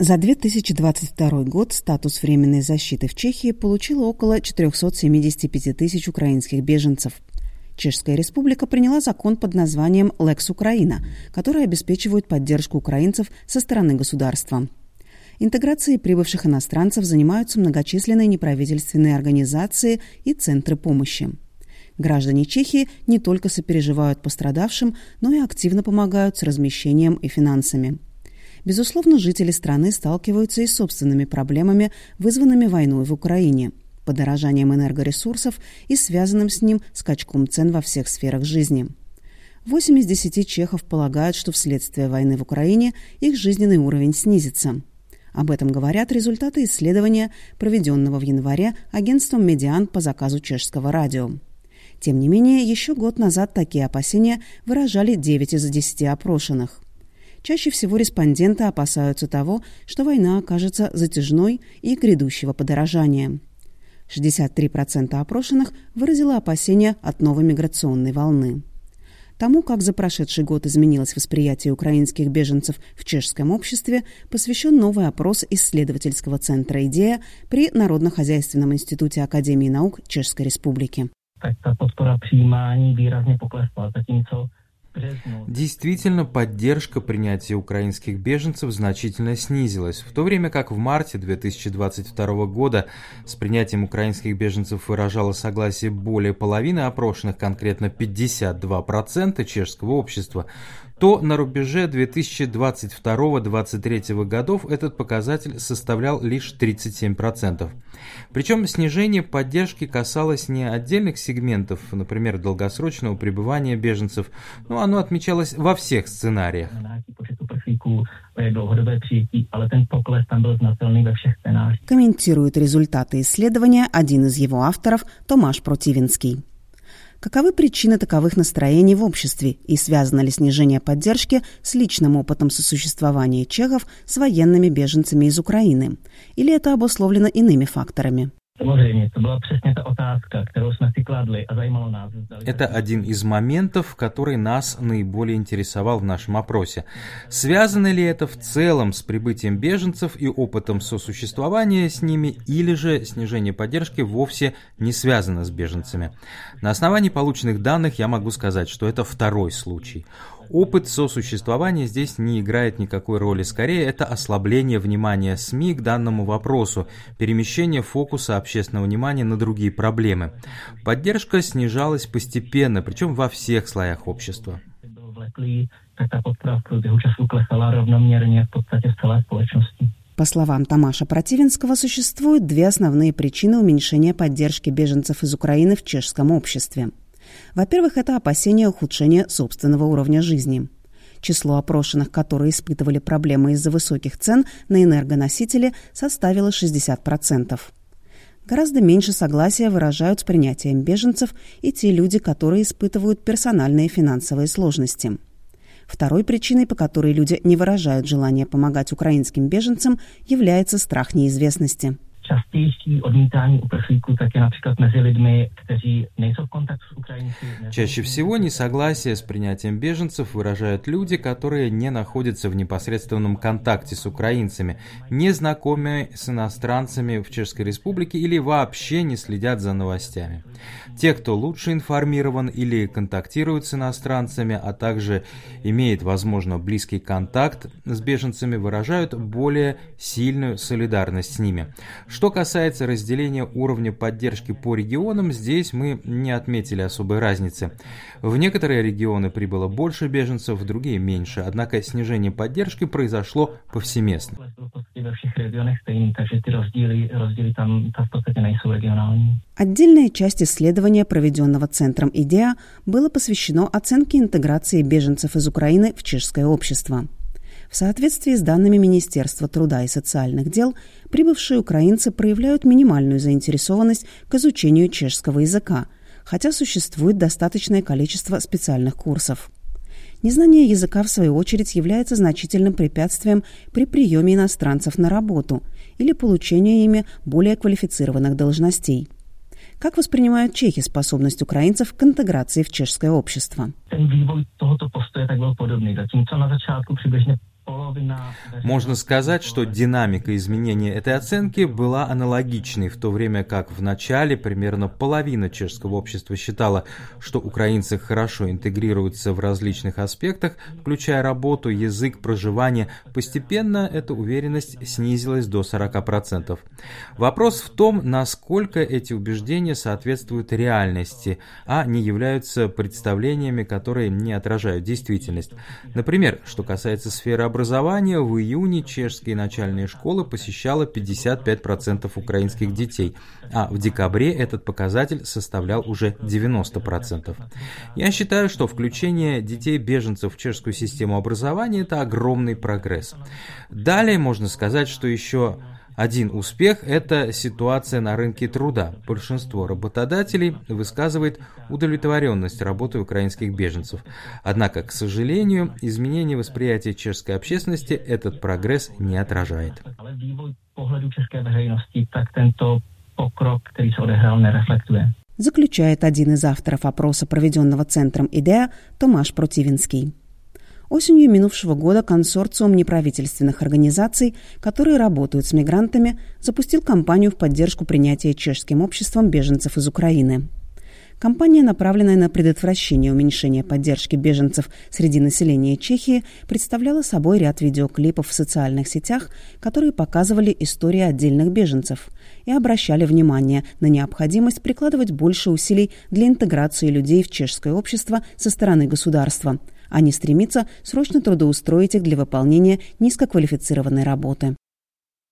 За 2022 год статус временной защиты в Чехии получило около 475 тысяч украинских беженцев. Чешская республика приняла закон под названием «Лекс Украина», который обеспечивает поддержку украинцев со стороны государства. Интеграцией прибывших иностранцев занимаются многочисленные неправительственные организации и центры помощи. Граждане Чехии не только сопереживают пострадавшим, но и активно помогают с размещением и финансами. Безусловно, жители страны сталкиваются и с собственными проблемами, вызванными войной в Украине, подорожанием энергоресурсов и связанным с ним скачком цен во всех сферах жизни. 8 из 10 чехов полагают, что вследствие войны в Украине их жизненный уровень снизится. Об этом говорят результаты исследования, проведенного в январе агентством «Медиан» по заказу чешского радио. Тем не менее, еще год назад такие опасения выражали 9 из 10 опрошенных. Чаще всего респонденты опасаются того, что война окажется затяжной и грядущего подорожания. 63% опрошенных выразило опасения от новой миграционной волны. Тому, как за прошедший год изменилось восприятие украинских беженцев в чешском обществе, посвящен новый опрос исследовательского центра «Идея» при Народно-хозяйственном институте Академии наук Чешской Республики. Tak ta podpora přijímání výrazně poklesla, zatímco Действительно, поддержка принятия украинских беженцев значительно снизилась, в то время как в марте 2022 года с принятием украинских беженцев выражало согласие более половины опрошенных, конкретно 52% чешского общества, то на рубеже 2022-2023 годов этот показатель составлял лишь 37%. Причем снижение поддержки касалось не отдельных сегментов, например, долгосрочного пребывания беженцев, но оно отмечалось во всех сценариях. Комментирует результаты исследования один из его авторов Томаш Противинский. Каковы причины таковых настроений в обществе и связано ли снижение поддержки с личным опытом сосуществования чехов с военными беженцами из Украины? Или это обусловлено иными факторами? Samozřejmě, to byla přesně ta otázka, kterou jsme si kladli a zajímalo nás. Это один из моментов, который нас наиболее интересовал в нашем опросе. Связано ли это в целом с прибытием беженцев и опытом сосуществования с ними, или же снижение поддержки вовсе не связано с беженцами? На основании полученных данных я могу сказать, что это второй случай. Опыт сосуществования здесь не играет никакой роли. Скорее, это ослабление внимания СМИ к данному вопросу, перемещение фокуса общественного внимания на другие проблемы. Поддержка снижалась постепенно, причем во всех слоях общества. По словам Тамаша Противинского, существуют две основные причины уменьшения поддержки беженцев из Украины в чешском обществе – во-первых, это опасение ухудшения собственного уровня жизни. Число опрошенных, которые испытывали проблемы из-за высоких цен на энергоносители, составило 60%. Гораздо меньше согласия выражают с принятием беженцев и те люди, которые испытывают персональные финансовые сложности. Второй причиной, по которой люди не выражают желание помогать украинским беженцам, является страх неизвестности – častější odmítání uprchlíků také například mezi lidmi, kteří nejsou v kontaktu s Украинцами. Чаще всего несогласие с принятием беженцев выражают люди, которые не находятся в непосредственном контакте с украинцами, не знакомы с иностранцами в Чешской Республике или вообще не следят за новостями. Те, кто лучше информирован или контактирует с иностранцами, а также имеет, возможно, близкий контакт с беженцами, выражают более сильную солидарность с ними. Что касается разделения уровня поддержки по регионам, здесь мы не отметили особой разницы. В некоторые регионы прибыло больше беженцев, в другие меньше, однако снижение поддержки произошло повсеместно. Отдельная часть исследования, проведенного Центром «Идеа», было посвящено оценке интеграции беженцев из Украины в чешское общество. В соответствии с данными Министерства труда и социальных дел, прибывшие украинцы проявляют минимальную заинтересованность к изучению чешского языка, хотя существует достаточное количество специальных курсов. Незнание языка, в свою очередь, является значительным препятствием при приеме иностранцев на работу или получении ими более квалифицированных должностей – как воспринимают чехи способность украинцев к интеграции в чешское общество? Можно сказать, что динамика изменения этой оценки была аналогичной, в то время как в начале примерно половина чешского общества считала, что украинцы хорошо интегрируются в различных аспектах, включая работу, язык, проживание. Постепенно эта уверенность снизилась до 40%. Вопрос в том, насколько эти убеждения соответствуют реальности, а не являются представлениями, которые не отражают действительность. Например, что касается сферы образования, в июне чешские начальные школы посещало 55% украинских детей, а в декабре этот показатель составлял уже 90%. Я считаю, что включение детей-беженцев в чешскую систему образования – это огромный прогресс. Далее можно сказать, что еще один успех – это ситуация на рынке труда. Большинство работодателей высказывает удовлетворенность работой украинских беженцев. Однако, к сожалению, изменение восприятия чешской общественности этот прогресс не отражает. Заключает один из авторов опроса, проведенного Центром «Идея» Томаш Противинский. Осенью минувшего года консорциум неправительственных организаций, которые работают с мигрантами, запустил кампанию в поддержку принятия чешским обществом беженцев из Украины. Компания, направленная на предотвращение уменьшения поддержки беженцев среди населения Чехии, представляла собой ряд видеоклипов в социальных сетях, которые показывали истории отдельных беженцев и обращали внимание на необходимость прикладывать больше усилий для интеграции людей в чешское общество со стороны государства – а не стремиться срочно трудоустроить их для выполнения низкоквалифицированной работы.